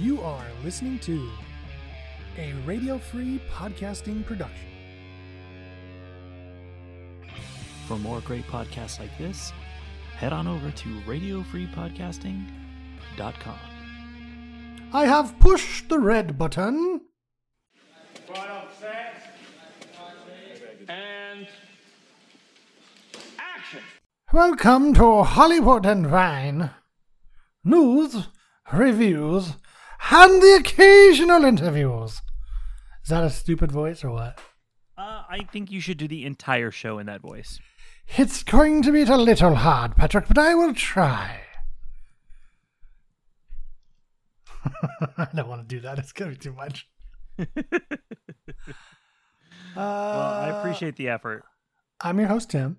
You are listening to a radio free podcasting production. For more great podcasts like this, head on over to radiofreepodcasting.com. I have pushed the red button. And action. Welcome to Hollywood and Vine. News, reviews, and the occasional interviews. Is that a stupid voice or what? Uh, I think you should do the entire show in that voice. It's going to be a little hard, Patrick, but I will try. I don't want to do that. It's going to be too much. Well, I Uh, appreciate the effort. I'm your host, Tim.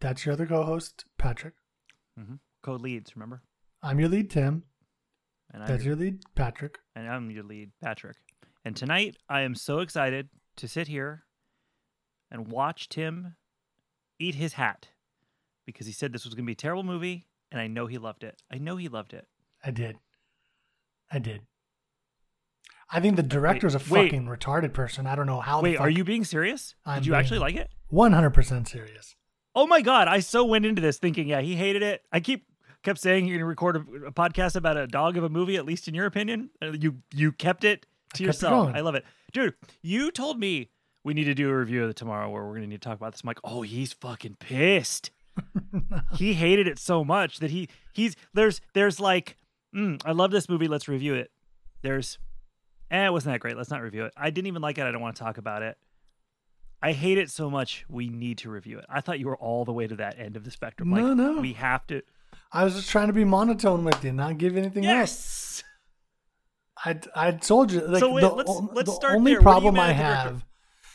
That's your other co host, Patrick. Code leads, remember? I'm your lead, Tim. And I'm That's your, your lead, Patrick. and I'm your lead, Patrick. And tonight, I am so excited to sit here and watch Tim eat his hat because he said this was going to be a terrible movie, and I know he loved it. I know he loved it. I did. I did. I think the director's a wait. fucking retarded person. I don't know how. Wait, are you being serious? I'm Did you actually like it? 100% serious? Oh my god, I so went into this thinking, yeah, he hated it. I keep kept saying you're gonna record a, a podcast about a dog of a movie, at least in your opinion. Uh, You you kept it to it yourself. going. I love it, dude. You told me we need to do a review of the tomorrow where we're gonna need to talk about this. I'm like, oh, he's fucking pissed. he hated it so much that he he's there's there's like, mm, I love this movie. Let's review it. There's, eh, it wasn't that great. Let's not review it. I didn't even like it. I don't want to talk about it. I hate it so much. We need to review it. I thought you were all the way to that end of the spectrum. Like, No, no. We have to. I was just trying to be monotone with you, not give anything else. Yes. I, I told you. Like, So wait, the, let's- let's the start only there. What do you problem I have.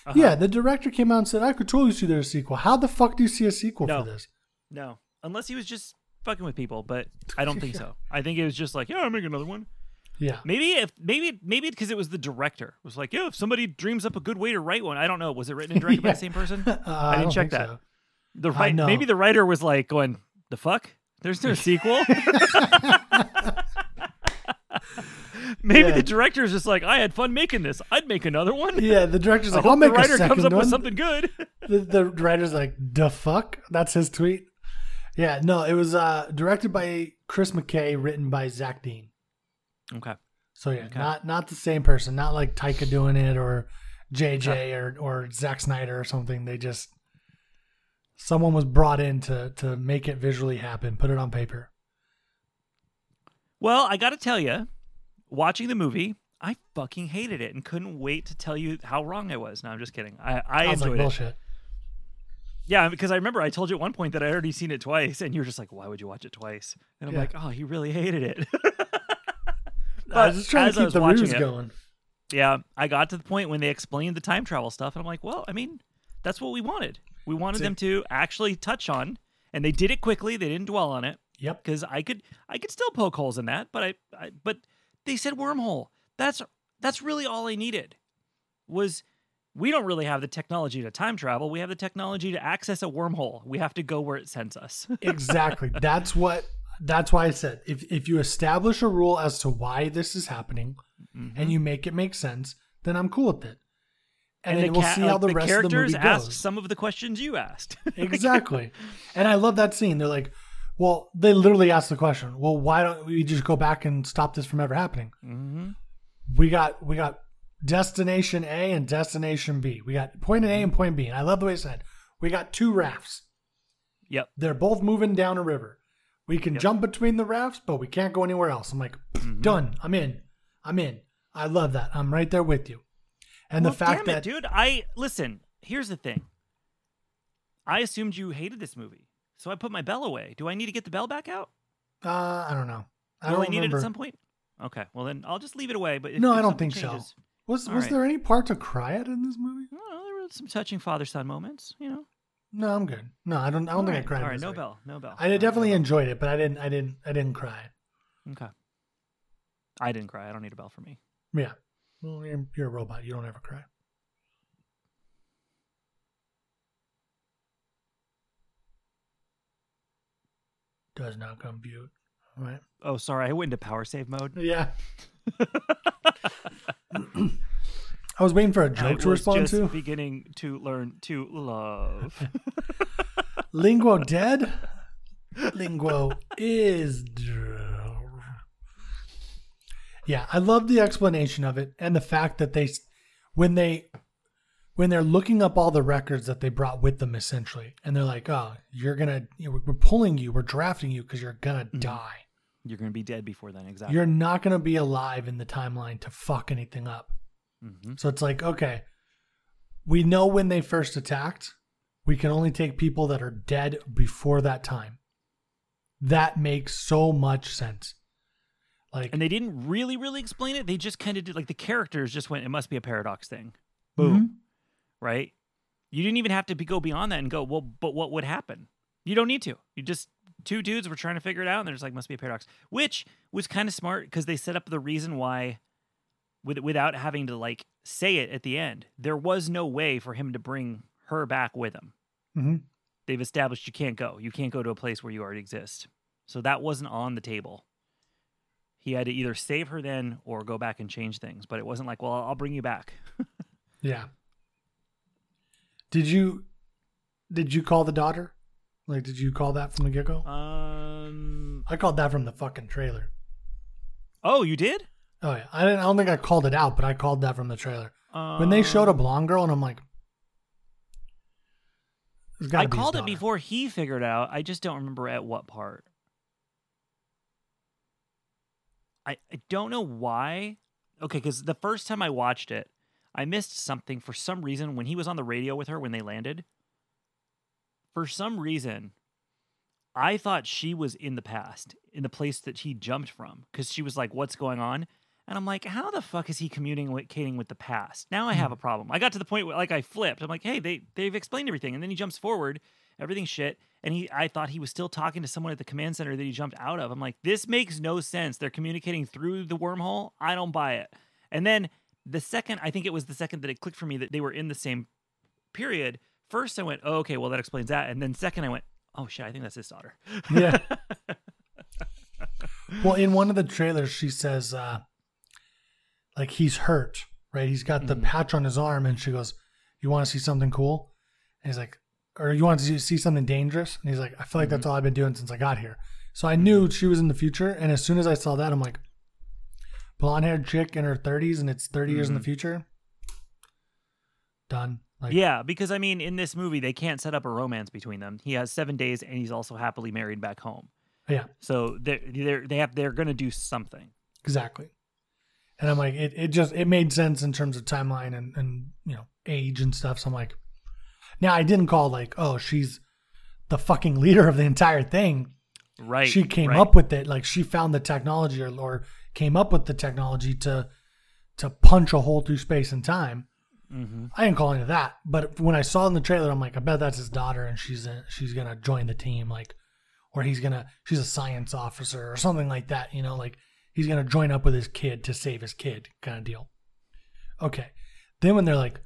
Uh-huh. Yeah, the director came out and said, I could totally see there's a sequel. How the fuck do you see a sequel No. for this? No, unless he was just fucking with people, but I don't think so. I think it was just like, yeah, I'll make another one. Yeah. Maybe if maybe maybe because it was the director it was like, yeah, if somebody dreams up a good way to write one, I don't know. Was it written and directed by the same person? Uh, I didn't don't check that. so. The I right, maybe the writer was like going, the fuck? There's no sequel. maybe Yeah. the director is just like, I had fun making this. I'd make another one. Yeah, the director's like, I'll make the writer a second comes up one. with something good. the, the writer's like, the fuck? That's his tweet. Yeah, no, it was uh, directed by Chris McKay, written by Zach Dean. okay. So yeah, Okay. not not the same person, not like Taika doing it or JJ or or Zack Snyder or something. They just someone was brought in to to make it visually happen, put it on paper. Well, I got to tell you, watching the movie, I fucking hated it and couldn't wait to tell you how wrong I was. No, I'm just kidding. I, I, I was like enjoyed it. Yeah, because I remember I told you at one point that I already seen it twice, and you were just like, "Why would you watch it twice?" And I'm Yeah. like, "Oh, he really hated it." I was just trying to keep the ruse it- going. yeah, I got to the point when they explained the time travel stuff, and I'm like, "Well, I mean, that's what we wanted. We wanted them to actually touch on, and they did it quickly. They didn't dwell on it." Yep. because I could I could still poke holes in that, but I, I but they said wormhole. That's that's really all I needed. Was we don't really have the technology to time travel. We have the technology to access a wormhole. We have to go where it sends us. exactly. That's what. That's why I said if if you establish a rule as to why this is happening Mm-hmm. and you make it make sense, then I'm cool with it. And, then the we'll ca- see how like, the, rest of the characters movie ask goes. some of the questions you asked. exactly. And I love that scene. They're like, well, they literally asked the question, well, why don't we just go back and stop this from ever happening? hmm We got we got destination A and destination B. We got point A and point B. And I love the way it said, we got two rafts. Yep. They're both moving down a river. We can Yep. jump between the rafts, but we can't go anywhere else. I'm like, Mm-hmm. done. I'm in. I'm in. I love that. I'm right there with you. And Well, the fact damn that it, dude, I listen. Here's the thing. I assumed you hated this movie, so I put my bell away. Do I need to get the bell back out? uh, I don't know. I Will don't I need it at some point? Okay, well then I'll just leave it away. But if, No, if I don't think so. Was was right. there any part to cry at in this movie? Well, there were some touching father-son moments. You know. No, I'm good. No, I don't. I don't All think right, I cried. All right, no bell, no bell. I right, definitely no enjoyed it, but I didn't. I didn't. I didn't cry. Okay. I didn't cry. I don't need a bell for me. Yeah. Well, you're, you're a robot. You don't ever cry. Does not compute. All right. Oh, sorry. I went into power save mode. Yeah. I was waiting for a joke to was respond just to. beginning to learn to love. Linguo dead? Linguo is dead. Yeah, I love the explanation of it and the fact that they when they when they're looking up all the records that they brought with them essentially and they're like, "Oh, you're going to you know, we're pulling you, we're drafting you cuz you're going to Mhm. die. You're gonna be dead before then, exactly. You're not going to be alive in the timeline to fuck anything up." hmm So it's like, okay, we know when they first attacked. We can only take people that are dead before that time. That makes so much sense. Like, And they didn't really, really explain it. They just kind of did like the characters just went, it must be a paradox thing. Boom. Right? You didn't even have to be, go beyond that and go, well, but what would happen? You don't need to. You just, two dudes were trying to figure it out and they're just like, must be a paradox, which was kind of smart because they set up the reason why, with, without having to like say it at the end, there was no way for him to bring her back with him. Mhm. They've established you can't go. You can't go to a place where you already exist. So that wasn't on the table. He had to either save her then or go back and change things. But it wasn't like, well, I'll bring you back. yeah. Did you did you call the daughter? Like, did you call that from the get go? Um. I called that from the fucking trailer. Oh, you did? Oh yeah, I didn't. I don't think I called it out, but I called that from the trailer when they showed a Um, blonde girl, and I'm like, I called it before he figured it out. I just don't remember at what part. I, I don't know why. Okay, because the first time I watched it, I missed something for some reason when he was on the radio with her when they landed. For some reason, I thought she was in the past, in the place that he jumped from, because she was like, "What's going on?" And I'm like, "How the fuck is he communicating with the past?" Now I have hmm. a problem. I got to the point where, like, I flipped. I'm like, "Hey, they they've explained everything," and then he jumps forward, everything's shit, and he I thought he was still talking to someone at the command center that he jumped out of. I'm like, "This makes no sense. They're communicating through the wormhole. I don't buy it." And then the second, I think it was the second that it clicked for me that they were in the same period. First, I went, oh, okay, well, that explains that. And then second, I went, oh, shit, I think that's his daughter. Yeah. Well, in one of the trailers, she says, uh, like, he's hurt, right? He's got the Mhm. patch on his arm, and she goes, You want to see something cool? And he's like, Or you want to see something dangerous? And he's like, I feel like that's all I've been doing since I got here. So I knew she was in the future. And as soon as I saw that, I'm like, blonde haired chick in her 30s, and it's 30 years in the Mhm. future. Done. Like, yeah, because I mean, in this movie, they can't set up a romance between them. He has seven days, and he's also happily married back home. Yeah. So they're they're they have they're gonna do something. Exactly. And I'm like, it, it just it made sense in terms of timeline and, and you know, age and stuff. So I'm like now I didn't call like, oh, she's the fucking leader of the entire thing. Right. she came right. up with it. Like she found the technology or, or came up with the technology to to punch a hole through space and time. Mhm. I didn't call of that. But when I saw in the trailer, I'm like, I bet that's his daughter and she's in, she's gonna join the team, like or he's gonna she's a science officer or something like that, you know, like he's gonna join up with his kid to save his kid kind of deal. Okay. Then when they're like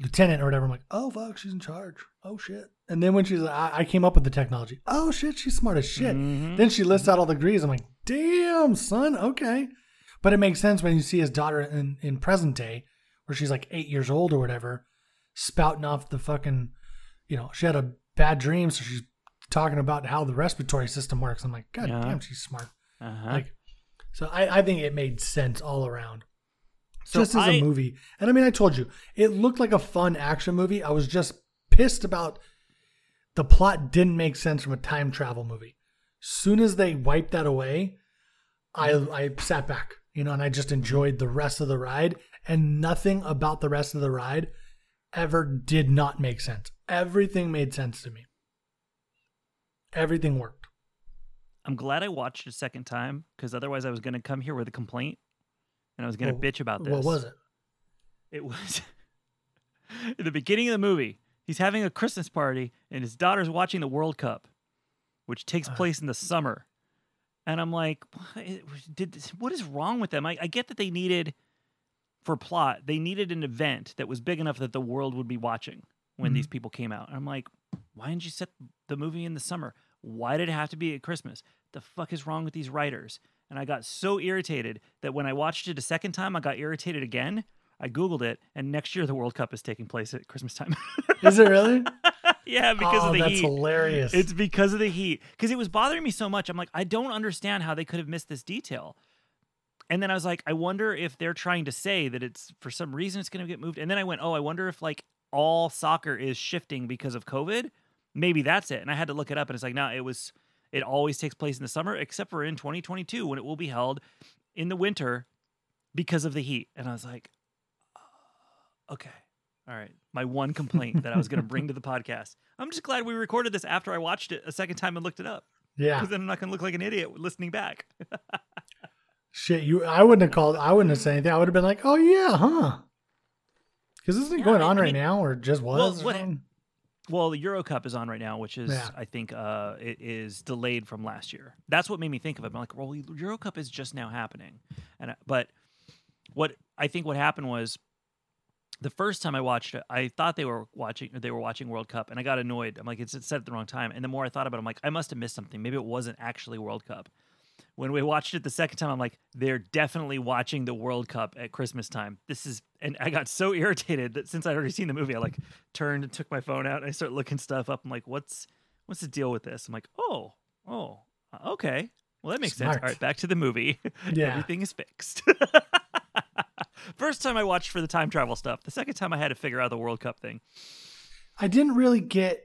lieutenant or whatever, I'm like, oh fuck, she's in charge. Oh shit. And then when she's like, I, I came up with the technology. Oh shit, she's smart as shit. Mhm. Then she lists out all the degrees. I'm like, damn, son, okay. But it makes sense when you see his daughter in, in present day, where she's like eight years old or whatever, spouting off the fucking, you know, she had a bad dream, so she's talking about how the respiratory system works. I'm like, God Yeah. damn, she's smart. Uh-huh. Like, so I, I think it made sense all around. So just as I- a movie. And I mean, I told you, it looked like a fun action movie. I was just pissed about the plot didn't make sense from a time travel movie. As soon as they wiped that away, I I sat back, you know, and I just enjoyed the rest of the ride. And nothing about the rest of the ride ever did not make sense. Everything made sense to me. Everything worked. I'm glad I watched it a second time because otherwise I was gonna come here with a complaint and I was gonna Well, bitch about this. What was it? It was in the beginning of the movie. He's having a Christmas party and his daughter's watching the World Cup, which takes Uh. place in the summer. And I'm like, what is, did this, what is wrong with them? I, I get that they needed for plot, they needed an event that was big enough that the world would be watching when Mhm. these people came out. And I'm like, why didn't you set the movie in the summer? Why did it have to be at Christmas? the fuck is wrong with these writers? And I got so irritated that when I watched it a second time, I got irritated again. I Googled it, and next year the World Cup is taking place at Christmas time. Is it really? yeah, because oh, of the that's heat. That's hilarious. It's because of the heat. Because it was bothering me so much. I'm like, I don't understand how they could have missed this detail. And then I was like, I wonder if they're trying to say that it's for some reason it's going to get moved. And then I went, oh, I wonder if like all soccer is shifting because of COVID. Maybe that's it. And I had to look it up, and it's like, no, it was. It always takes place in the summer, except for in 2022 when it will be held in the winter because of the heat. And I was like, "Uh, okay, all right. My one complaint that I was going to bring to the podcast. I'm just glad we recorded this after I watched it a second time and looked it up. yeah. Because then I'm not going to look like an idiot listening back. Shit, you. I wouldn't have called. I wouldn't have said anything. I would have been like, "Oh yeah, huh?" Because this isn't Yeah, going I on right mean- now, or just was? Well, what-? Well, the Euro Cup is on right now, which is Yeah. I think uh, it is delayed from last year. That's what made me think of it. I'm like, well, Euro Cup is just now happening, and but what I think what happened was the first time I watched it, I thought they were watching they were watching World Cup, and I got annoyed. I'm like, it's, it's set at the wrong time. And the more I thought about it, I'm like, I must have missed something. Maybe it wasn't actually World Cup. When we watched it the second time, I'm like, they're definitely watching the World Cup at Christmas time. This is, and I got so irritated that since I'd already seen the movie, I like turned and took my phone out and I started looking stuff up. I'm like, what's, what's the deal with this? I'm like, oh, oh, uh, okay. Well, that makes sense. All right, back to the movie. Yeah. Everything is fixed. First time I watched for the time travel stuff. The second time I had to figure out the World Cup thing. I didn't really get.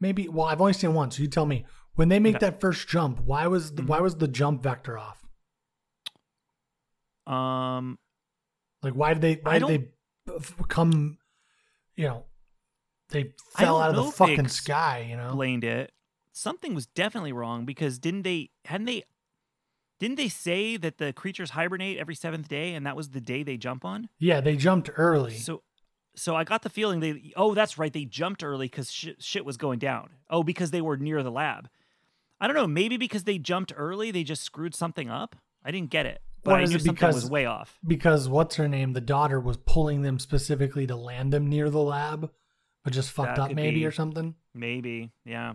Maybe. Well, I've only seen one, so you tell me. When they make that first jump, why was the, Mhm. why was the jump vector off? Um, Like, why did they why did they come? You know, they fell out of the fucking sky. You know. explained it. Something was definitely wrong because didn't they hadn't they didn't they say that the creatures hibernate every seventh day and that was the day they jump on? Yeah, they jumped early. So so I got the feeling they oh that's right they jumped early because shit, shit was going down. Oh because they were near the lab. I don't know maybe because they jumped early they just screwed something up. I didn't get it, but Or I is knew it something because- was way off. because what's her name? The daughter was pulling them specifically to land them near the lab, but just fucked That up maybe be. or something. Maybe yeah.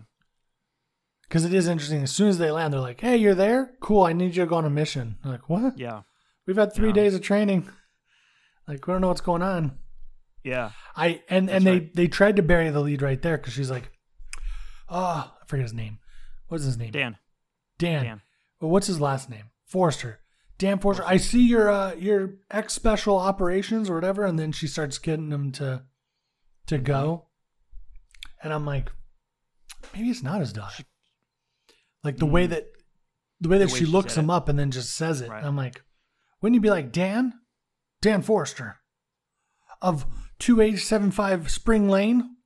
Because it is interesting. As soon as they land, they're like, "Hey, you're there? Cool. I need you to go on a mission." I'm like, what? Yeah. We've had three Yeah. days of training. Like, we don't know what's going on. Yeah. I and That's and they right. they tried to bury the lead right there because she's like, oh, I forget his name. What's his name? Dan. Dan. Dan. Well, what's his last name? Forester. Dan Forester. I see your uh, your ex special operations or whatever, and then she starts getting him to to go, and I'm like, maybe it's not his daughter. Like the way Mm. that the way that The way she she looks him it. up and then just says it. Right. I'm like, wouldn't you be like Dan, Dan Forester, of two eight seven five Spring Lane,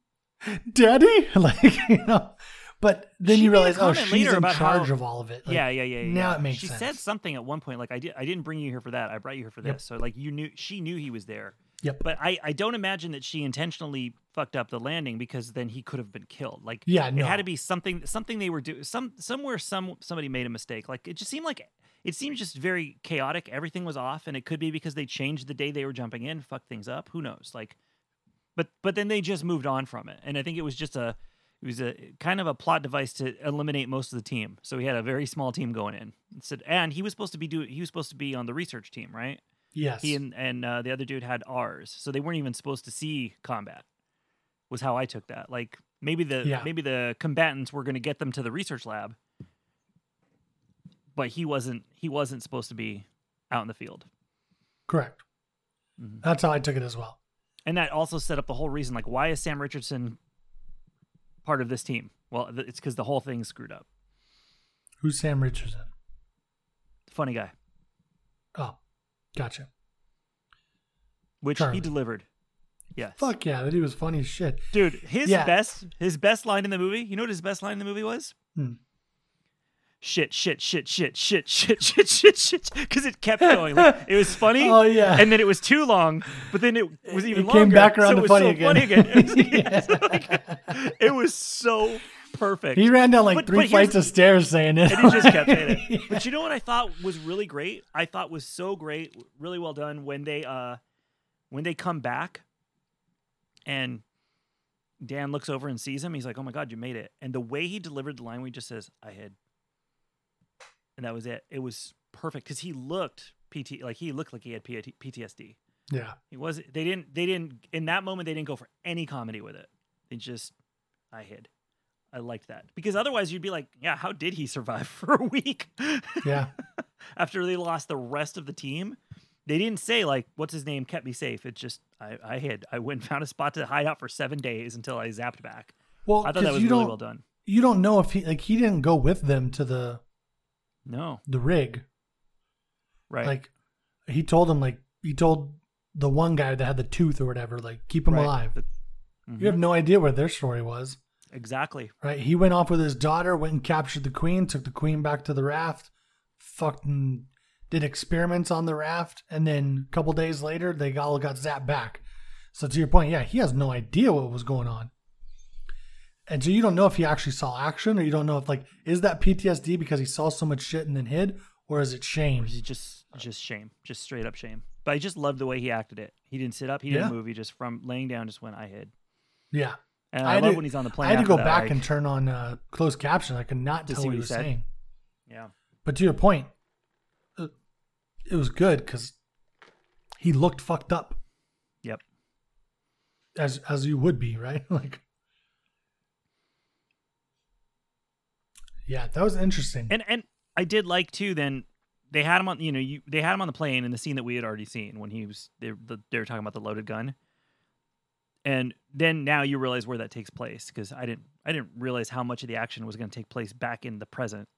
Daddy? Like you know. But then She you realize, oh, she's in charge how- of all of it. Like, yeah, yeah, yeah, yeah. now yeah. it makes she sense. said something at one point like I did I didn't bring you here for that. I brought you here for this. Yep. So like you knew she knew he was there. Yep. But I I don't imagine that she intentionally fucked up the landing because then he could have been killed. Like Yeah, it had to be something something they were doing some somewhere some somebody made a mistake. Like it just seemed like it seemed just very chaotic. Everything was off and it could be because they changed the day they were jumping in, fucked things up. Who knows? Like but but then they just moved on from it. And I think it was just a it was a kind of a plot device to eliminate most of the team. So he had a very small team going in. Said, and he was supposed to be do he was supposed to be on the research team, right? Yes. He and and uh, the other dude had ours, so they weren't even supposed to see combat. Was how I took that. Like maybe the Yeah. maybe the combatants were going to get them to the research lab, but he wasn't. He wasn't supposed to be out in the field, Correct. Mhm. That's how I took it as well. and that also set up the whole reason. Like, why is Sam Richardson part of this team? Well, it's because the whole thing's screwed up. Who's Sam Richardson? Funny guy, Oh, gotcha. which he delivered. Yes. Fuck yeah, that he was funny as shit. Dude, his Yeah. best his best line in the movie, you know what his best line in the movie was? Hmm. Shit, shit, shit, shit, shit, shit, shit, shit, shit, because it kept going. Like, it was funny, Oh yeah. and then it was too long, but then it was even it longer. came back around so to it was funny so again. funny again. It was, yeah, like, it was so perfect. he ran down like But- three but flights of stairs saying it. and he just kept saying it. But you know what I thought was really great? I thought was so great, really well done when they uh when they come back and Dan looks over and sees him. He's like, "Oh my god, you made it!" And the way he delivered the line, we just says, "I hid," and that was it. It was perfect because he looked PT like he looked like he had PTSD. Yeah. He was. They didn't. They didn't. In that moment, they didn't go for any comedy with it. They just, I hid. I liked that because otherwise you'd be like, yeah, how did he survive for a week? Yeah. After they lost the rest of the team, they didn't say like, what's his name kept me safe. It's just I, I hid. I went and found a spot to hide out for seven days until I zapped back. Well, I thought that was really well done. you don't know if he like he didn't go with them to the No, the rig. right? Like he told him like he told the one guy that had the tooth or whatever like keep him Right. alive. The- You have mm-hmm. no idea what their story was. exactly. Right? He went off with his daughter, went and captured the queen, took the queen back to the raft, fucking did experiments on the raft, and then a couple days later they all got zapped back. So to your point, yeah, he has no idea what was going on. And so you don't know if he actually saw action or you don't know if like is that PTSD because he saw so much shit and then hid, or is it shame? Or is it just just shame, just straight up shame? But I just loved the way he acted it. He didn't sit up. He didn't Yeah. move. He just from laying down just went. I hid. Yeah. And I I, love to- when he's on the plane. I had to go that, back like- and turn on uh, closed caption. I could not tell what he was said? saying. yeah. But to your point, uh, it was good because he looked fucked up Yep. as as you would be, right? like, yeah, that was interesting. And and I did like too. Then they had him on. You know, you they had him on the plane in the scene that we had already seen when he was they the, they were talking about the loaded gun. And then now you realize where that takes place because I didn't I didn't realize how much of the action was going to take place back in the present.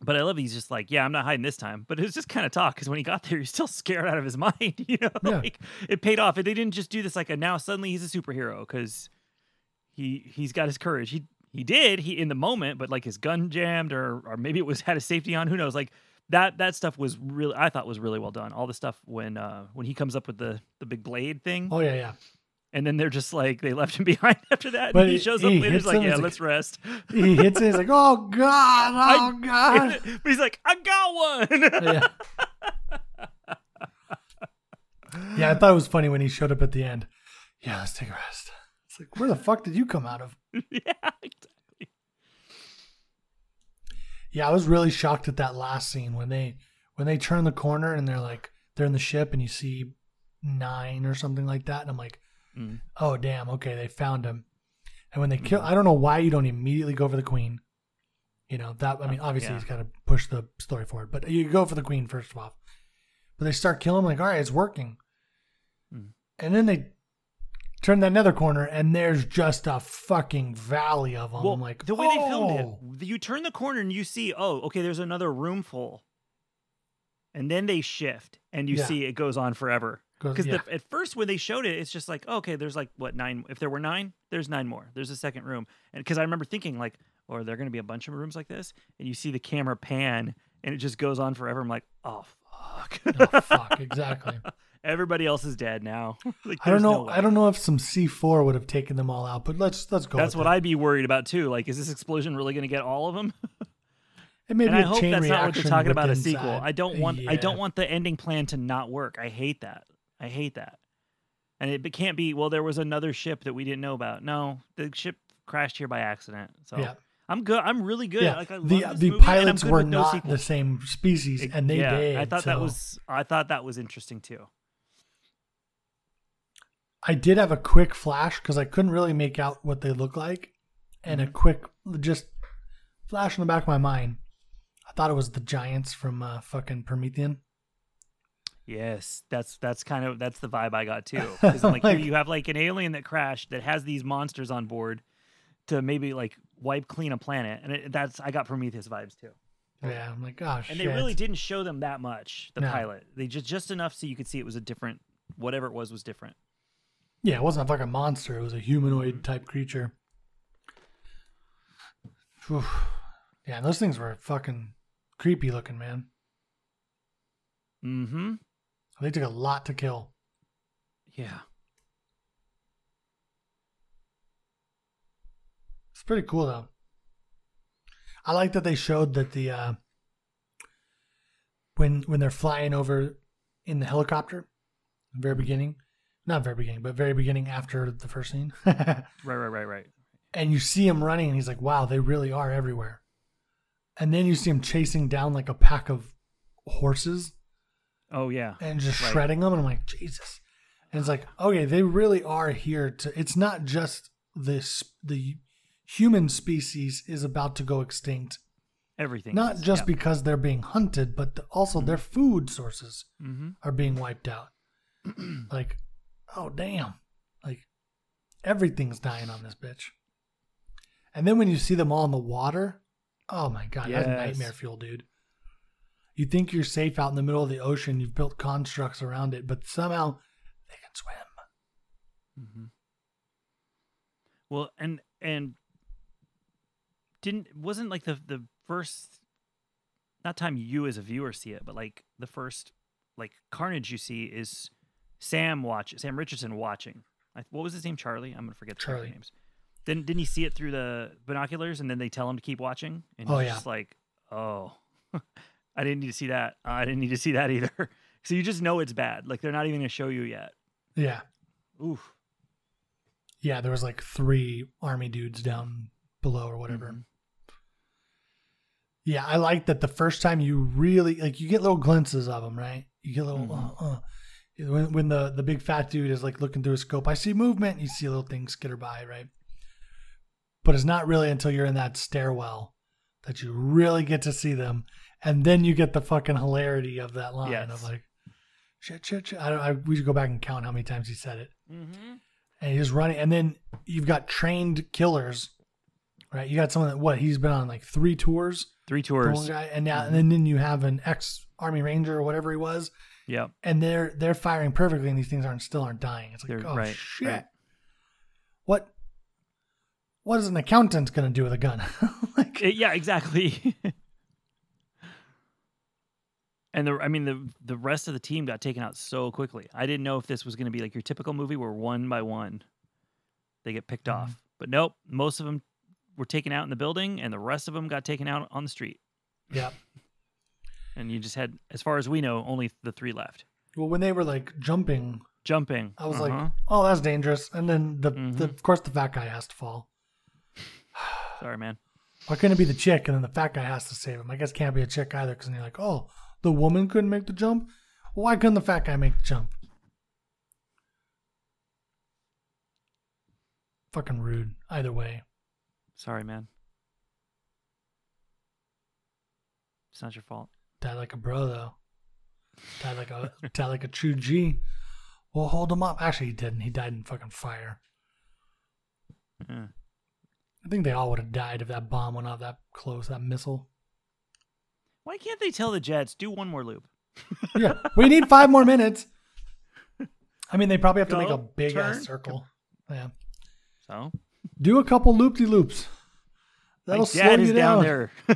But I love he's just like, yeah, I'm not hiding this time. But it was just kind of talk because when he got there, he's still scared out of his mind. You know, Yeah. like it paid off. They didn't just do this like a now suddenly he's a superhero because he he's got his courage. He he did he in the moment, but like his gun jammed or or maybe it was had a safety on. Who knows? Like that that stuff was really I thought was really well done. All the stuff when uh when he comes up with the the big blade thing, oh yeah, yeah. and then they're just like they left him behind after that. But and he he- shows up he later, he's like, yeah, like- let's rest. He hits it. He's like, "Oh God, oh I- God." but he's like, I got one. yeah. yeah, I thought it was funny when he showed up at the end. Yeah, let's take a rest. It's like, where the fuck did you come out of? yeah, exactly. Yeah, I was really shocked at that last scene when they when they turn the corner and they're like they're in the ship and you see nine or something like that, and I'm like, Mm. oh damn, okay, they found him. And when they kill, I don't know why you don't immediately go for the queen. You know that. I mean, obviously yeah. he's got to push the story forward, but you go for the queen first of all. But they start killing like, all right, it's working. Mm. And then they turn that another corner, and there's just a fucking valley of them. Well, I'm like, the way they filmed "Oh." it, you turn the corner and you see, oh, okay, there's another room full, and then they shift and you Yeah. see it goes on forever. Because yeah. at first when they showed it, it's just like, oh, okay, there's like what nine? If there were nine, there's nine more. There's a second room, and because I remember thinking like, oh, or are there going to be a bunch of rooms like this? And you see the camera pan, and it just goes on forever. I'm like, oh fuck, oh, fuck, exactly. Everybody else is dead now. like, I don't there's no know. I don't know if some C four would have taken them all out, but let's let's go. That's what it. I'd be worried about too. Like, is this explosion really going to get all of them? It may and be I a hope chain that's not what they're talking about a within sequel. I don't want I don't want the ending plan to not work. I hate that. I hate that. And it can't be well there was another ship that we didn't know about. No, the ship crashed here by accident. So Yeah. I'm good. I'm really good. Yeah, Like I love the the movie, pilots were no not sequel. the same species, and they yeah, did. I thought that was I thought that was interesting too. I did have a quick flash because I couldn't really make out what they look like, and a Mm-hmm. quick just flash in the back of my mind. I thought it was the giants from uh, fucking Prometheus. Yes, that's that's kind of that's the vibe I got too. Because like, Like- you have like an alien that crashed that has these monsters on board to maybe like wipe clean a planet, and it, that's I got Prometheus vibes too. Yeah, I'm like, gosh, And they really didn't show them that much. The No. pilot, they just just enough so you could see it was a different whatever it was was different. Yeah, it wasn't a fucking monster. It was a humanoid type creature. Whew. Yeah, those things were fucking creepy looking, man. Mm-hmm. They took a lot to kill. Yeah. It's pretty cool though. I like that they showed that the uh when when they're flying over in the helicopter, the very beginning, not very beginning, but very beginning after the first scene. Right, right, right, right. and you see him running and he's like, wow, they really are everywhere. And then you see him chasing down like a pack of horses Oh yeah. and just Right. shredding them. And I'm like, Jesus. And it's like, okay, they really are here to, it's not just this, the human species is about to go extinct, Everything. not is, just yeah. because they're being hunted, but the- also their food sources Mhm. are being wiped out. like, oh, damn. Like, everything's dying on this bitch. And then when you see them all in the water, oh my God, that's nightmare fuel, dude. You think you're safe out in the middle of the ocean, you've built constructs around it, but somehow they can swim. hmm Well, and and didn't wasn't like the the first not time you as a viewer see it, but like the first like carnage you see is Sam watch Sam Richardson watching. I, what was his name? Charlie. I'm gonna forget the Charlie. names. Then didn't he see it through the binoculars, and then they tell him to keep watching, and Oh, he's yeah. just like, oh, I didn't need to see that. I didn't need to see that either. so you just know it's bad. Like they're not even gonna show you yet. Yeah. Oof. Yeah, there was like three army dudes down below or whatever. Mhm. Yeah, I like that the first time you really like you get little glimpses of them, right? You get little Mhm. uh, uh. When when the the big fat dude is like looking through a scope. I see movement. You see a little thing skitter by, right? But it's not really until you're in that stairwell that you really get to see them, and then you get the fucking hilarity of that line Yes. of like, shit, shit, shit. I don't. I, we should go back and count how many times he said it Mm-hmm. and he's running and then you've got trained killers right you got someone that what he's been on like three tours Three tours. guy and now and then you have an ex army ranger or whatever he was Yeah. and they're they're firing perfectly and these things aren't still aren't dying it's like They're- oh right, shit right. what what is an accountant going to do with a gun like Uh, yeah, exactly. and the I mean the the rest of the team got taken out so quickly. I didn't know if this was going to be like your typical movie where one by one they get picked Mhm. off. But nope, most of them were taken out in the building and the rest of them got taken out on the street. yeah And you just had as far as we know only the 3 left. well when they were like jumping Jumping. i was Uh-huh. like oh that's dangerous and then the, the Mhm. of course the fat guy has to fall sorry man. Why couldn't it be the chick and then the fat guy has to save him? I guess can't be a chick either because then you're like, oh, the woman couldn't make the jump? Why couldn't the fat guy make the jump? Fucking rude. Either way. Sorry man. It's not your fault. Died like a bro though. Died like a died like a true G. Well, hold him up. Actually, he didn't. He died in fucking fire. Yeah. I think they all would have died if that bomb went off that close. That missile. Why can't they tell the Jets do one more loop? Yeah, we need five more minutes. I mean, they probably have to make a big turn. ass circle. Yeah. So Do a couple loop de loops. That'll my slow dad you is down there. Uh,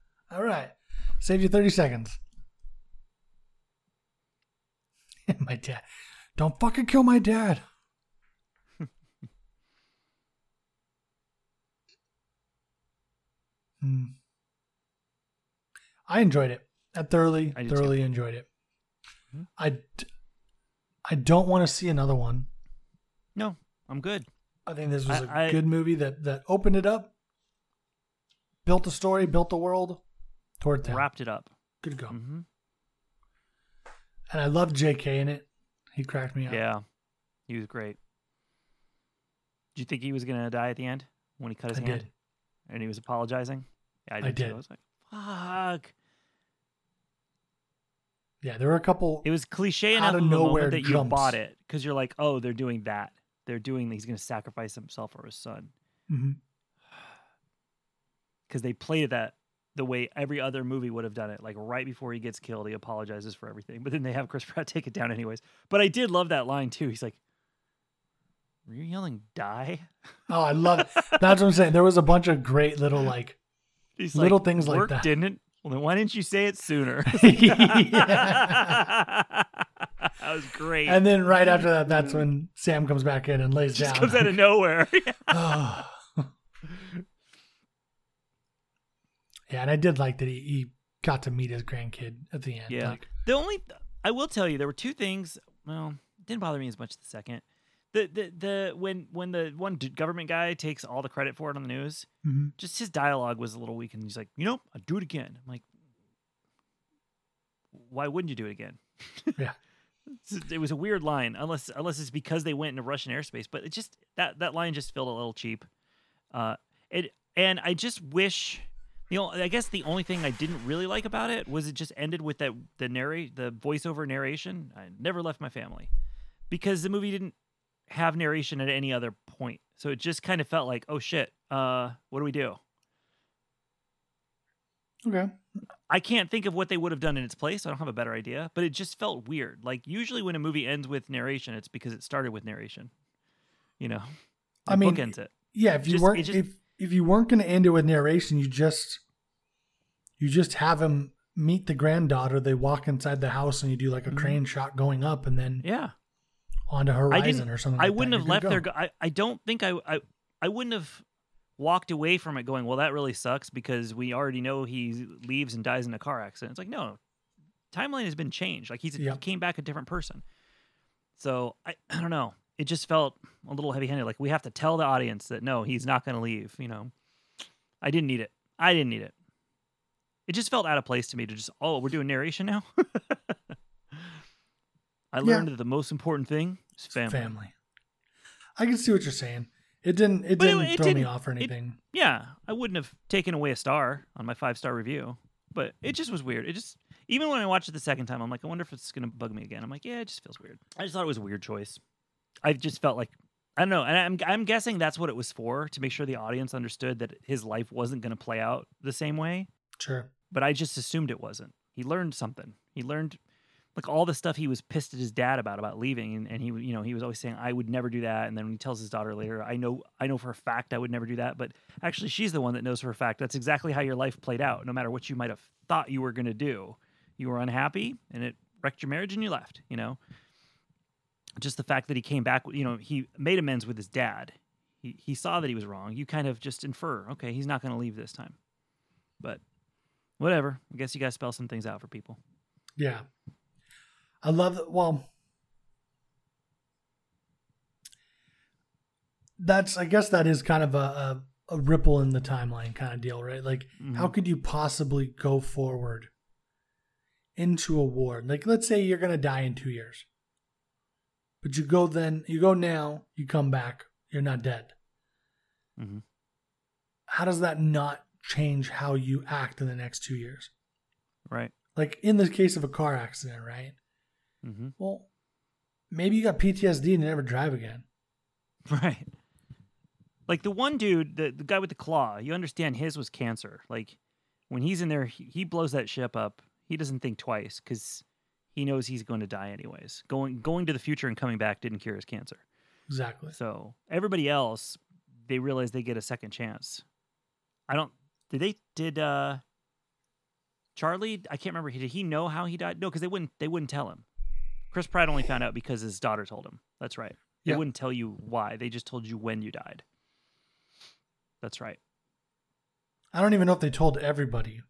all right. Save you 30 seconds. my dad. Don't fucking kill my dad. Hmm. I enjoyed it. I thoroughly, I too. thoroughly enjoyed it. Mhm. I, I don't want to see another one. no, I'm good. I think this was a I- good movie that that opened it up, built a story, built a world, toward. Wrapped it up. Good to go. hmm And I love J.K. in it. He cracked me up. Yeah, he was great. Did you think he was gonna die at the end when he cut his I hand did. and he was apologizing? Yeah, I did. I too. did. I was like, "Fuck!" Yeah, there were a couple. It was cliche Out enough of of nowhere that you bought it because you're like, "Oh, they're doing that. They're doing. He's gonna sacrifice himself for his son." Mm-hmm. Because they played that the way every other movie would have done it. Like right before he gets killed, he apologizes for everything, but then they have Chris Pratt take it down anyways. But I did love that line too. He's like, "Were you yelling die?" Oh, I love it. That's what I'm saying. There was a bunch of great little like He's Little like, things like that." Didn't? Well, then why didn't you say it sooner? That was great. And then right after that, that's when Sam comes back in and lays just down. comes out of nowhere. Oh. yeah, and I did like that he, he got to meet his grandkid at the end. Yeah. Like, the only I will tell you there were two things. Well, it didn't bother me as much the second. The the the when when the one government guy takes all the credit for it on the news, hmm just his dialogue was a little weak, and he's like, you know, I'd do it again. I'm like, why wouldn't you do it again? Yeah. It was a weird line, unless unless it's because they went into Russian airspace. But it just that that line just felt a little cheap. Uh, it and I just wish. You know, I guess the only thing I didn't really like about it was it just ended with that the narrate the voiceover narration. I never left my family because the movie didn't have narration at any other point. So it just kind of felt like, oh shit, uh, what do we do? Okay. I can't think of what they would have done in its place. I don't have a better idea, but it just felt weird. Like usually when a movie ends with narration, it's because it started with narration. You know, I mean, bookends it. Yeah, if you Just- weren't just- if if you weren't going to end it with narration, you just you just have him meet the granddaughter. They walk inside the house, and you do like a Mhm. crane shot going up, and then Yeah, onto Horizon or something. I like wouldn't have left there. go. I I don't think I I I wouldn't have walked away from it going, well, that really sucks because we already know he leaves and dies in a car accident. It's like no, timeline has been changed. Like he's he came back a different person. So I I don't know. It just felt a little heavy handed. Like we have to tell the audience that no, he's not going to leave. You know, I didn't need it. I didn't need it. It just felt out of place to me to just oh we're doing narration now. I Yeah. learned that the most important thing is family. family. I can see what you're saying. It didn't. It But didn't it throw me didn't- off or it- anything. Yeah, I wouldn't have taken away a star on my five star review, but it just was weird. It just even when I watched it the second time, I'm like, I wonder if it's gonna bug me again. I'm like, yeah, it just feels weird. I just thought it was a weird choice. I just felt like I don't know, and I'm I'm guessing that's what it was for to make sure the audience understood that his life wasn't gonna play out the same way. Sure. But I just assumed it wasn't. He learned something. He learned like all the stuff he was pissed at his dad about about leaving and, and he you know he was always saying i would never do that and then he tells his daughter later i know i know for a fact i would never do that but actually she's the one that knows for a fact that's exactly how your life played out. No matter what you might have thought you were going to do you were unhappy and it wrecked your marriage and you left you know? Just the fact that he came back you know he made amends with his dad. He, he saw that he was wrong. You kind of just infer okay he's not going to leave this time. But whatever. I guess you to spell some things out for people. Yeah. I love that. Well, that's, I guess that is kind of a, a, a ripple in the timeline kind of deal, right? Like, how Mhm. could you possibly go forward into a war? Like, let's say you're going to die in two years, but you go then, you go now, you come back, you're not dead. Mm-hmm. How does that not change how you act in the next two years? right Like, in the case of a car accident, right? Mm-hmm. Well, maybe you got PTSD and you never drive again. Right. Like the one dude, the, the guy with the claw, you understand his was cancer. Like when he's in there, he, he blows that ship up. He doesn't think twice because he knows he's going to die anyways. Going going to the future and coming back didn't cure his cancer. Exactly. So everybody else, they realize they get a second chance. I don't. Did they? Did uh Charlie? I can't remember. Did he know how he died? No, because they wouldn't. They wouldn't tell him. Chris Pratt only found out because his daughter told him. That's right. They Yeah. wouldn't tell you why. They just told you when you died. That's right. I don't even know if they told everybody.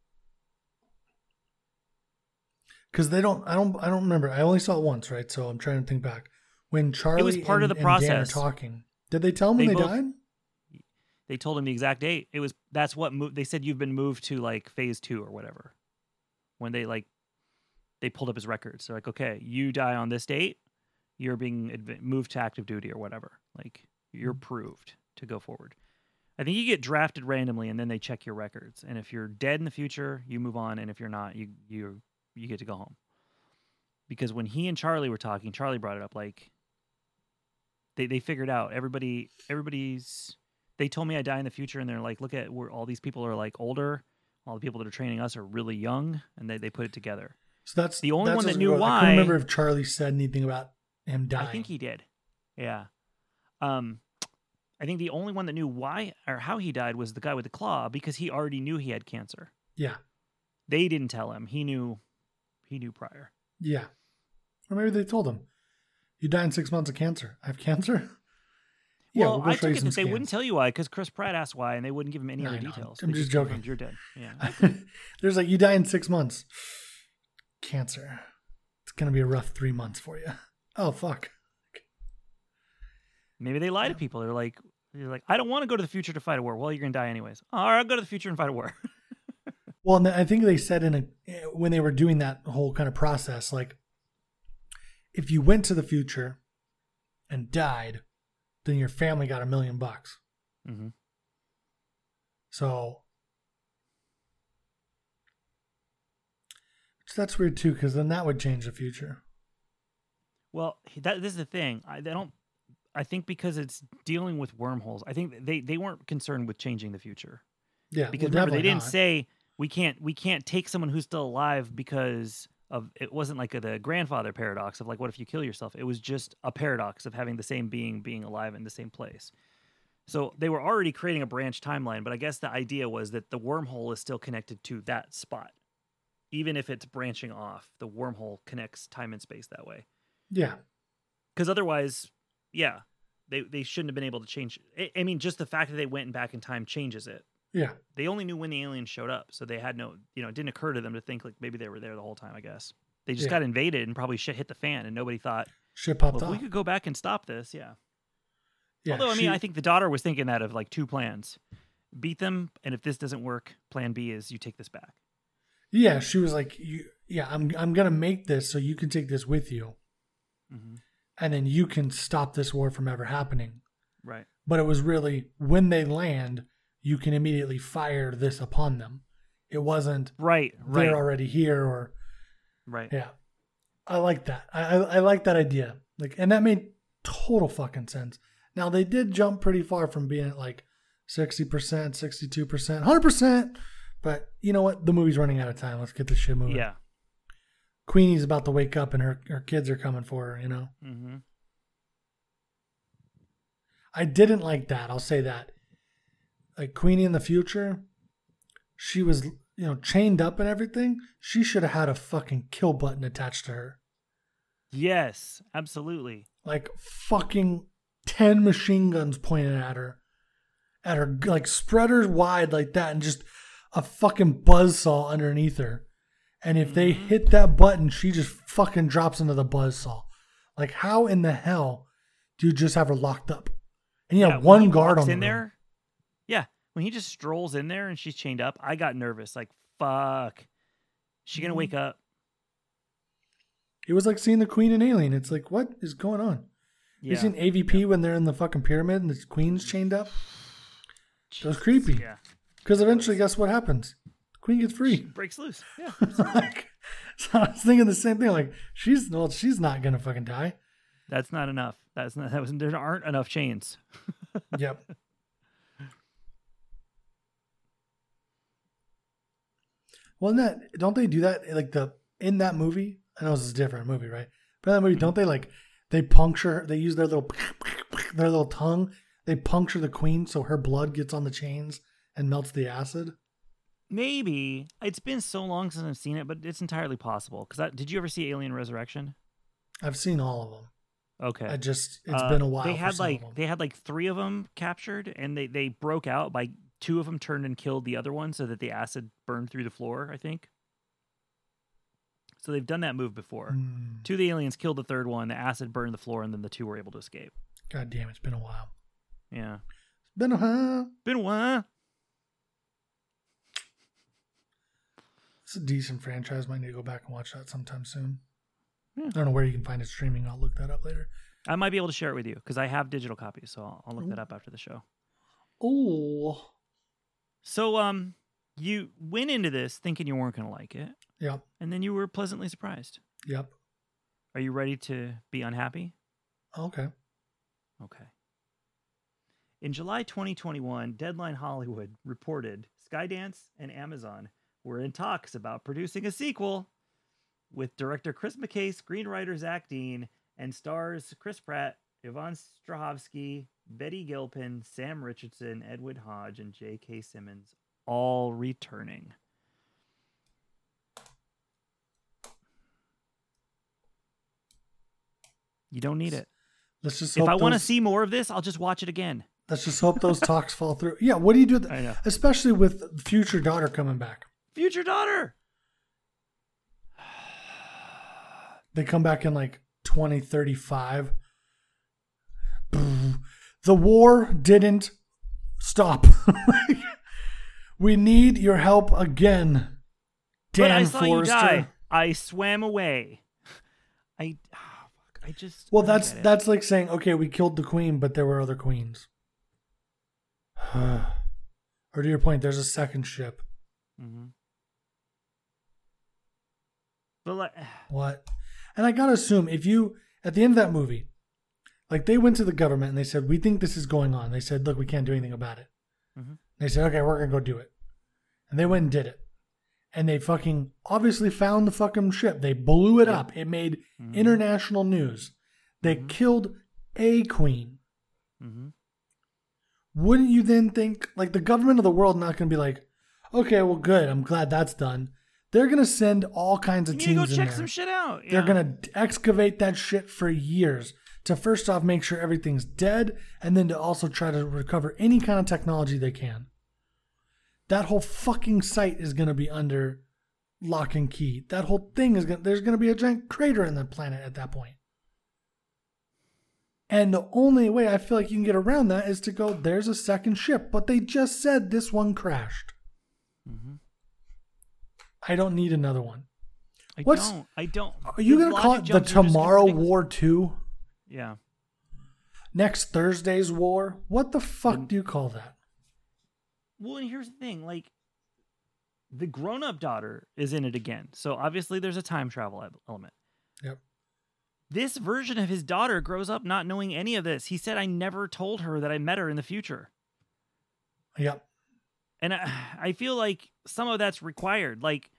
Cause they don't I don't I don't remember. I only saw it once, right? So I'm trying to think back. When Charlie It was part and, of the and Dan are process. talking. Did they tell when They they both- died? They told him the exact date. It was that's what mo- they said. You've been moved to like phase two or whatever. When they like, they pulled up his records. They're like, okay, you die on this date. You're being adv- moved to active duty or whatever. Like you're mm-hmm. proved to go forward. I think you get drafted randomly, and then they check your records. And if you're dead in the future, you move on. And if you're not, you you you get to go home. Because when he and Charlie were talking, Charlie brought it up like they they figured out everybody everybody's they told me I die in the future, and they're like, look at where all these people are like older. All the people that are training us are really young, and they, they put it together. So that's The only that's one that knew why. I can't remember if Charlie said anything about him dying. I think he did. Yeah. Um, I think the only one that knew why or how he died was the guy with the claw because he already knew he had cancer. Yeah. They didn't tell him. He knew. He knew prior. Yeah. Or maybe they told him. You die in six months of cancer. I have cancer? Yeah, well, we'll I took it that they wouldn't tell you why because Chris Pratt asked why, and they wouldn't give him any I other details. I'm They just joking. You're dead. Yeah. There's like you die in six months. Cancer. It's gonna be a rough three months for you. Oh fuck. Maybe they lie to people. They're like, they're like, I don't want to go to the future to fight a war. Well, you're gonna die anyways. All right, I'll go to the future and fight a war. Well, and I think they said in a when they were doing that whole kind of process, like if you went to the future and died, then your family got a million bucks. Mm-hmm. So so that's weird too, because then that would change the future. Well, that this is the thing. I they don't. I think because it's dealing with wormholes. I think they they weren't concerned with changing the future Yeah, because well, remember they didn't not. say we can't we can't take someone who's still alive because of it wasn't like a, the grandfather paradox of like what if you kill yourself. It was just a paradox of having the same being being alive in the same place. So they were already creating a branch timeline, but I guess the idea was that the wormhole is still connected to that spot. Even if it's branching off, the wormhole connects time and space that way Yeah, because otherwise, yeah, they they shouldn't have been able to change. I, I mean, just the fact that they went back in time changes it. yeah, They only knew when the aliens showed up, so they had no, you know, it didn't occur to them to think like maybe they were there the whole time. I guess they just Yeah. got invaded and probably shit hit the fan, and nobody thought, shit popped well, if we could go back and stop this. Yeah. Yeah, Although I mean, she- I think the daughter was thinking that of like two plans: beat them, and if this doesn't work, Plan B is you take this back. Yeah, she was like, you, yeah, I'm I'm gonna make this so you can take this with you, hmm and then you can stop this war from ever happening. Right. but it was really when they land, you can immediately fire this upon them. It wasn't Right. Right. they're already here or right. yeah. I like that. I, I I like that idea. Like, and that made total fucking sense. Now they did jump pretty far from being at like sixty percent, sixty-two percent, hundred percent. But you know what? The movie's running out of time. Let's get this shit moving. Yeah. Queenie's about to wake up, and her her kids are coming for her. You know. hmm I didn't like that. I'll say that. Like Queenie in the future, she was, you know, chained up and everything. She should have had a fucking kill button attached to her. Yes. Absolutely. Like fucking 10 machine guns pointed at her. At her, like spreaders wide like that, and just a fucking buzzsaw underneath her. And if they Mhm. hit that button, she just fucking drops into the buzzsaw. Like, how in the hell do you just have her locked up? And you have one guard on the in room. there. Yeah, when he just strolls in there and she's chained up, I got nervous. Like, fuck, she gonna wake up? It was like seeing the queen in Alien. It's like, what is going on? Yeah, You seen AVP when they're in the fucking pyramid and the queen's chained up? That was creepy. Yeah, Because eventually, guess what happens? The queen gets she free. breaks loose. Yeah, like, so I was thinking the same thing. Like, she's well, she's not gonna fucking die. that's not enough. That's not. That was. There aren't enough chains. Yep. Well, that don't they do that like the in that movie? I know this is a different movie, right? But in that movie, don't they like they puncture? They use their little their little tongue. They puncture the queen so her blood gets on the chains and melts the acid. Maybe it's been so long since I've seen it, but it's entirely possible. Because did you ever see Alien Resurrection? I've seen all of them. Okay, I just it's Uh, been a while. They had like they had like three of them captured, and they they broke out by two of them turned and killed the other one, so that the acid burned through the floor. I think. So they've done that move before. Hmm. Two of the aliens killed the third one. The acid burned the floor, and then the two were able to escape. God damn, it's been a while. Yeah, It's been a while. been a while. It's a decent franchise. Might need to go back and watch that sometime soon. Yeah. I don't know where you can find it streaming. I'll look that up later. I might be able to share it with you because I have digital copies, so I'll, I'll look that up after the show. Oh, So, um, you went into this thinking you weren't going to like it, yep, and then you were pleasantly surprised. yep. Are you ready to be unhappy? Okay. Okay. In July 2021, Deadline Hollywood reported Skydance and Amazon were in talks about producing a sequel with director Chris McKay, screenwriter Zach Dean, and stars Chris Pratt, Yvonne Strahovski, Betty Gilpin, Sam Richardson, Edwin Hodge, and J.K. Simmons all returning. You don't need it. Let's just If I want to see more of this, I'll just watch it again. Let's just hope those talks fall through. Yeah. What do you do? Know. especially with future daughter coming back. Future daughter. they come back in like 2035. The war didn't stop. we need your help again. Dan but I saw Forester. you die. I swam away. I, oh, fuck, I just. Well, that's that's like saying, okay, we killed the queen, but there were other queens. or to your point, there's a second ship. Mhm. But like, What? And I gotta assume if you at the end of that movie, like they went to the government and they said, "We think this is going on." They said, "Look, we can't do anything about it." Mhm. They said, "Okay, we're gonna go do it," and they went and did it. And they fucking obviously found the fucking ship. They blew it up. It made Mhm. international news. They Mhm. killed a queen. Mhm. Wouldn't you then think like the government of the world not going to be like, okay, well, good. I'm glad that's done. They're going to send all kinds you of go teams in check there. some shit out. Yeah. They're going to excavate that shit for years to first off make sure everything's dead and then to also try to recover any kind of technology they can. That whole fucking site is going to be under lock and key. That whole thing is going to, there's to be a giant crater in the planet at that point. And the only way I feel like you can get around that is to go, there's a second ship, but they just said this one crashed. Mhm. I don't need another one. I What's- don't. I don't. Are you going to call it the jumps are just Tomorrow. War 2? Yeah. Next Thursday's War? What the fuck do you call that? Well, and here's the thing: like, the grown-up daughter is in it again, so obviously there's a time travel element. Yep. This version of his daughter grows up not knowing any of this. He said, "I never told her that I met her in the future," Yep. and I, I feel like some of that's required. Like,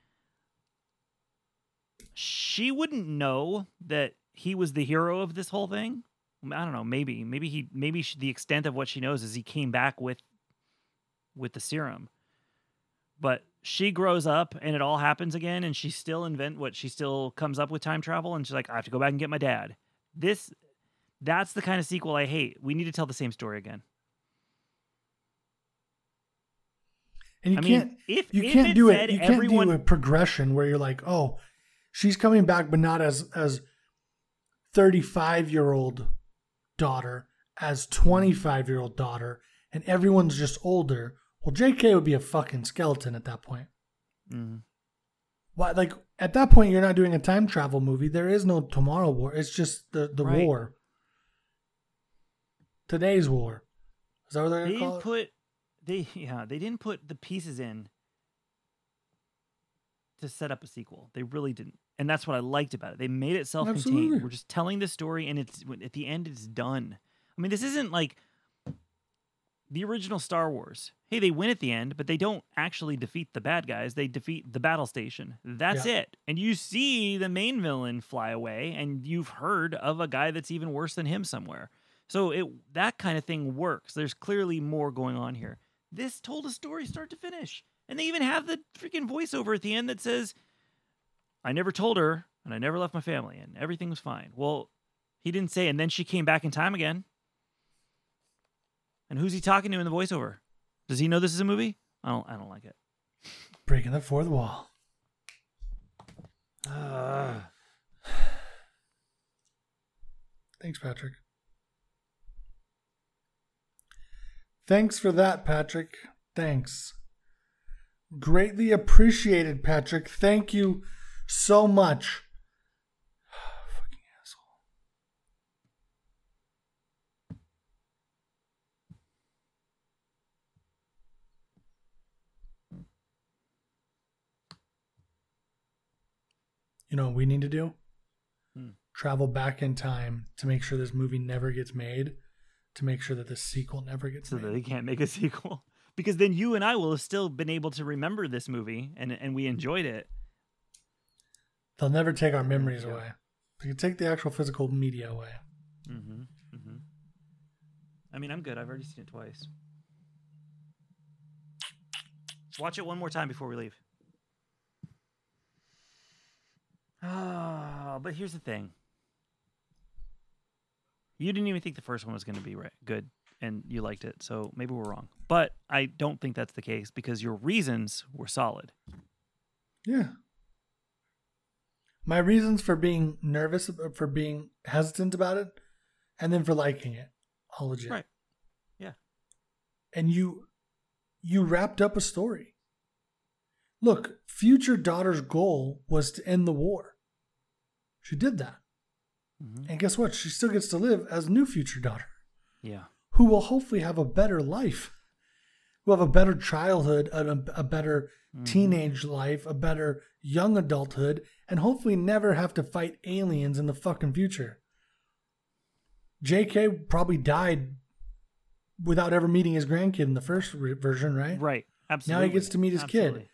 she wouldn't know that he was the hero of this whole thing. I don't know. Maybe, maybe he, maybe she, the extent of what she knows is he came back with, with the serum. But she grows up and it all happens again, and she still invent what she still comes up with time travel, and she's like, I have to go back and get my dad. This, that's the kind of sequel I hate. We need to tell the same story again. And you I can't mean, if you if can't do it. You can't everyone, do a progression where you're like, oh, she's coming back, but not as as 35 year old daughter, as 25 year old daughter, and everyone's just older. Well, J.K. would be a fucking skeleton at that point. Mhm. Why? Like at that point, you're not doing a time travel movie. There is no tomorrow war. It's just the the Right. war. Today's war. Is that what they're they gonna call didn't it? put they yeah they didn't put the pieces in to set up a sequel they really didn't and that's what i liked about it they made it self-contained Absolutely. we're just telling the story and it's at the end it's done i mean this isn't like the original star wars hey they win at the end but they don't actually defeat the bad guys they defeat the battle station that's Yeah. it and you see the main villain fly away and you've heard of a guy that's even worse than him somewhere so it that kind of thing works. There's clearly more going on here. This told a story start to finish. And they even have the freaking voiceover at the end that says, I never told her and I never left my family and everything was fine. Well, he didn't say and then she came back in time again. And who's he talking to in the voiceover? Does he know this is a movie? I don't I don't like it. Breaking the fourth wall. Ah. Thanks, Patrick. Thanks for that, Patrick. Thanks. Greatly appreciated, Patrick. Thank you so much. Fucking asshole. You know what we need to do? Hmm. Travel back in time to make sure this movie never gets made, to make sure that the sequel never gets so made. that they can't make a sequel. Because then you and I will have still been able to remember this movie and and we enjoyed it. They'll never take our memories Yeah. away. They can take the actual physical media away. Mm-hmm. Mm-hmm. I mean, I'm good. I've already seen it twice. Watch it one more time before we leave. Ah, but here's the thing. You didn't even think the first one was going to be right, good, and you liked it. So maybe we're wrong. But I don't think that's the case because your reasons were solid. Yeah. My reasons for being nervous, for being hesitant about it, and then for liking it, all legit. Right. Yeah. And you, you wrapped up a story. Look, future daughter's goal was to end the war. She did that. Mhm. And guess what? She still gets to live as new future daughter, Yeah. Who will hopefully have a better life, who have a better childhood, a, a better Mhm. teenage life, a better young adulthood, and hopefully never have to fight aliens in the fucking future. JK probably died without ever meeting his grandkid in the first re- version, right? Right. Absolutely. Now he gets to meet his kid.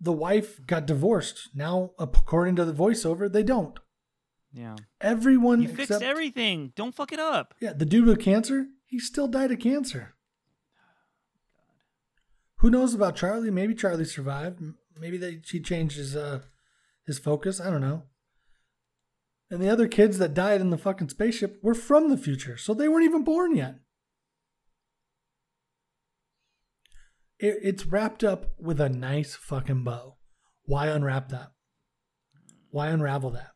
The wife got divorced. Now, according to the voiceover, they don't. Yeah. Everyone You fixed everything. Don't fuck it up. yeah, the dude with cancer, he still died of cancer. Who knows about Charlie? Maybe Charlie survived. Maybe they he changed his uh his focus. I don't know. And the other kids that died in the fucking spaceship were from the future, so they weren't even born yet. It, it's wrapped up with a nice fucking bow. Why unwrap that? Why unravel that?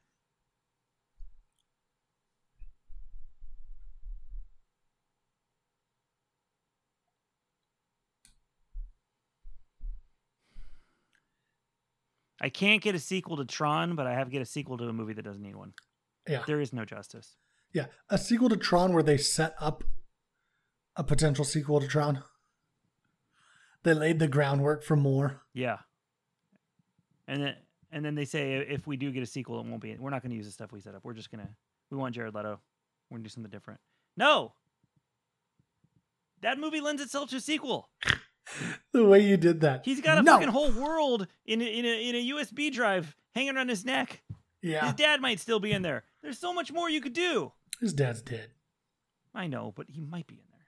I can't get a sequel to Tron, but I have to get a sequel to a movie that doesn't need one. Yeah. There is no justice. Yeah, a sequel to Tron where they set up a potential sequel to Tron. They laid the groundwork for more. Yeah. And then and then they say if we do get a sequel, it won't be. We're not going to use the stuff we set up. We're just gonna. We want Jared Leto. We're gonna do something different. No. That movie lends itself to a sequel. The way you did that. He's got a No. fucking whole world in a, in a in a USB drive hanging around his neck. Yeah, His dad might still be in there. There's so much more you could do. his dad's dead. I know, but he might be in there.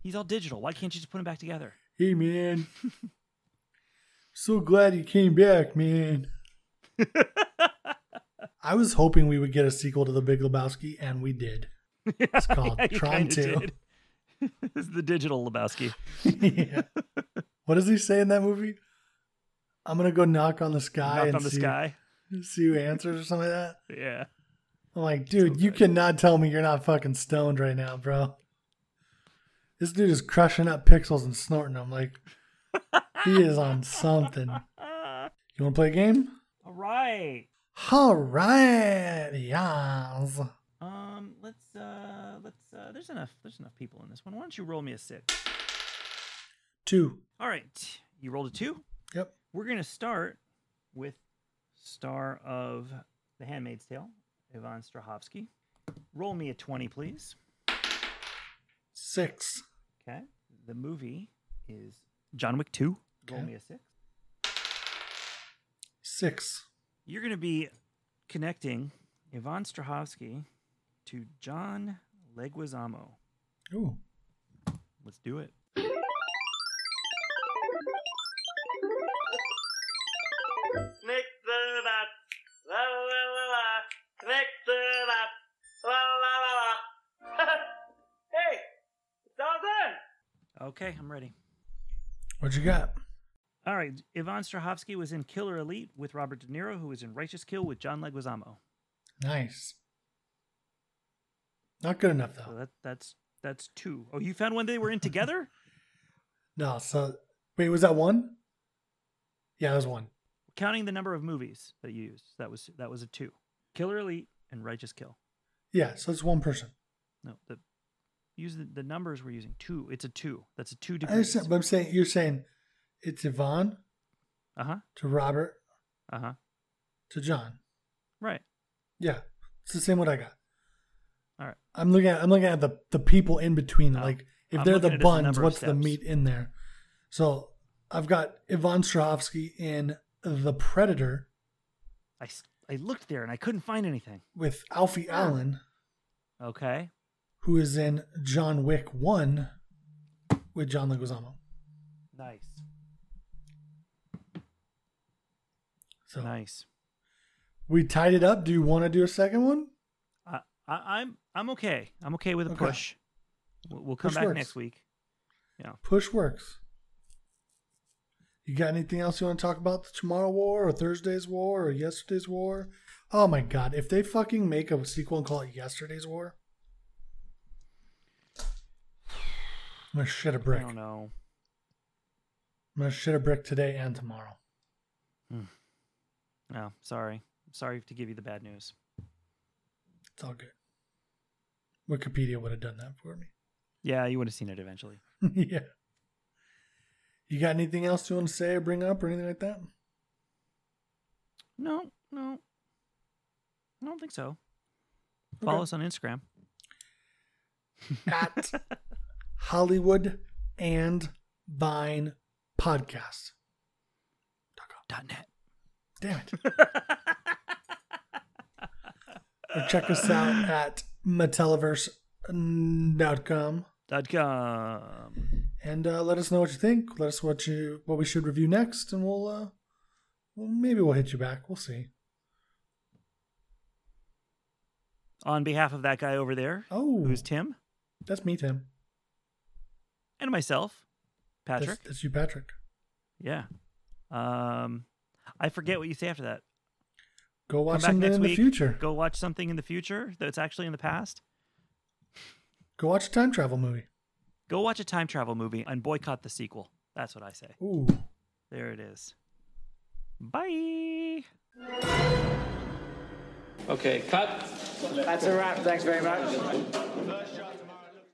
He's all digital. Why can't you just put him back together? Hey man, so glad you came back, man. I was hoping we would get a sequel to The Big Lebowski, and we did. it's called Tron 2. it's the digital Lebowski. yeah. What does he say in that movie? I'm gonna go knock on the sky Knocked and on the see, sky. see who answers or something like that. Yeah. I'm like, dude, So you cannot tell me you're not fucking stoned right now, bro. This dude is crushing up pixels and snorting them. Like, he is on something. You want to play a game? All right. All right, yes. Um, let's uh let's uh there's enough there's enough people in this one. Why don't you roll me a six? Two. All right. You rolled a two? Yep. We're gonna start with star of The Handmaid's Tale, Ivan Strahovski. Roll me a twenty, please. Six. Okay. The movie is John Wick 2. Roll Okay. me a six. Six. You're going to be connecting Ivan Strahovski to John Leguizamo. Ooh. Let's do it. Nick the that, la la la la, Nick the that, la la la la. hey, it's all done. Okay, I'm ready. What you got? All right. Ivan Strahovski was in Killer Elite with Robert De Niro, who was in Righteous Kill with John Leguizamo. Nice. Not good enough So though. that that's that's two. Oh, you found one they were in together? No. So wait, was that one? Yeah, that was one. Counting the number of movies that you used, that was that was a two. Killer Elite and Righteous Kill. Yeah, so it's one person. No, the use the, the numbers we're using. Two. It's a two. That's a two I understand, but I'm saying you're saying it's Yvonne Uh huh. to Robert Uh huh. to John. Right. Yeah, it's the same what I got. All right. I'm looking at I'm looking at the the people in between. Oh, like if I'm they're the as the buns, what's the meat in there? So I've got Ivan Strahovski in The Predator I I looked there and I couldn't find anything. with Alfie ah. Allen, Okay. who is in John Wick One with John Leguizamo. Nice. So Nice. we tied it up. Do you want to do a second one? I, I, I'm I'm okay. I'm okay with a Okay. push. We'll, we'll come Push back works. next week. Yeah. Push works. You got anything else you want to talk about? The Tomorrow War or Thursday's War or Yesterday's War? Oh my god, if they fucking make a sequel and call it Yesterday's War, I'm gonna shit a brick. I don't know. I'm gonna shit a brick today and tomorrow. No, sorry. Sorry to give you the bad news. It's all good. Wikipedia would have done that for me. Yeah, you would have seen it eventually. yeah. You got anything else you want to say or bring up or anything like that? No, no. I don't think so. Follow us on Instagram. At Hollywood and Vine Podcast. Dot net. Damn it. or check us out at Metelliverse.com Dot com. and uh, let us know what you think. Let us what you what we should review next, and we'll uh, well, maybe we'll hit you back. We'll see. On behalf of that guy over there, Oh, who's Tim, that's me, Tim. and myself, Patrick. That's, that's you, Patrick. Yeah. Um, I forget what you say after that. Go watch back something next in the future. Go watch something in the future that's actually in the past. Go watch a time travel movie. Go watch a time travel movie and boycott the sequel. That's what I say. Ooh. There it is. Bye. Okay, cut. That's a wrap. Thanks very much. First shot.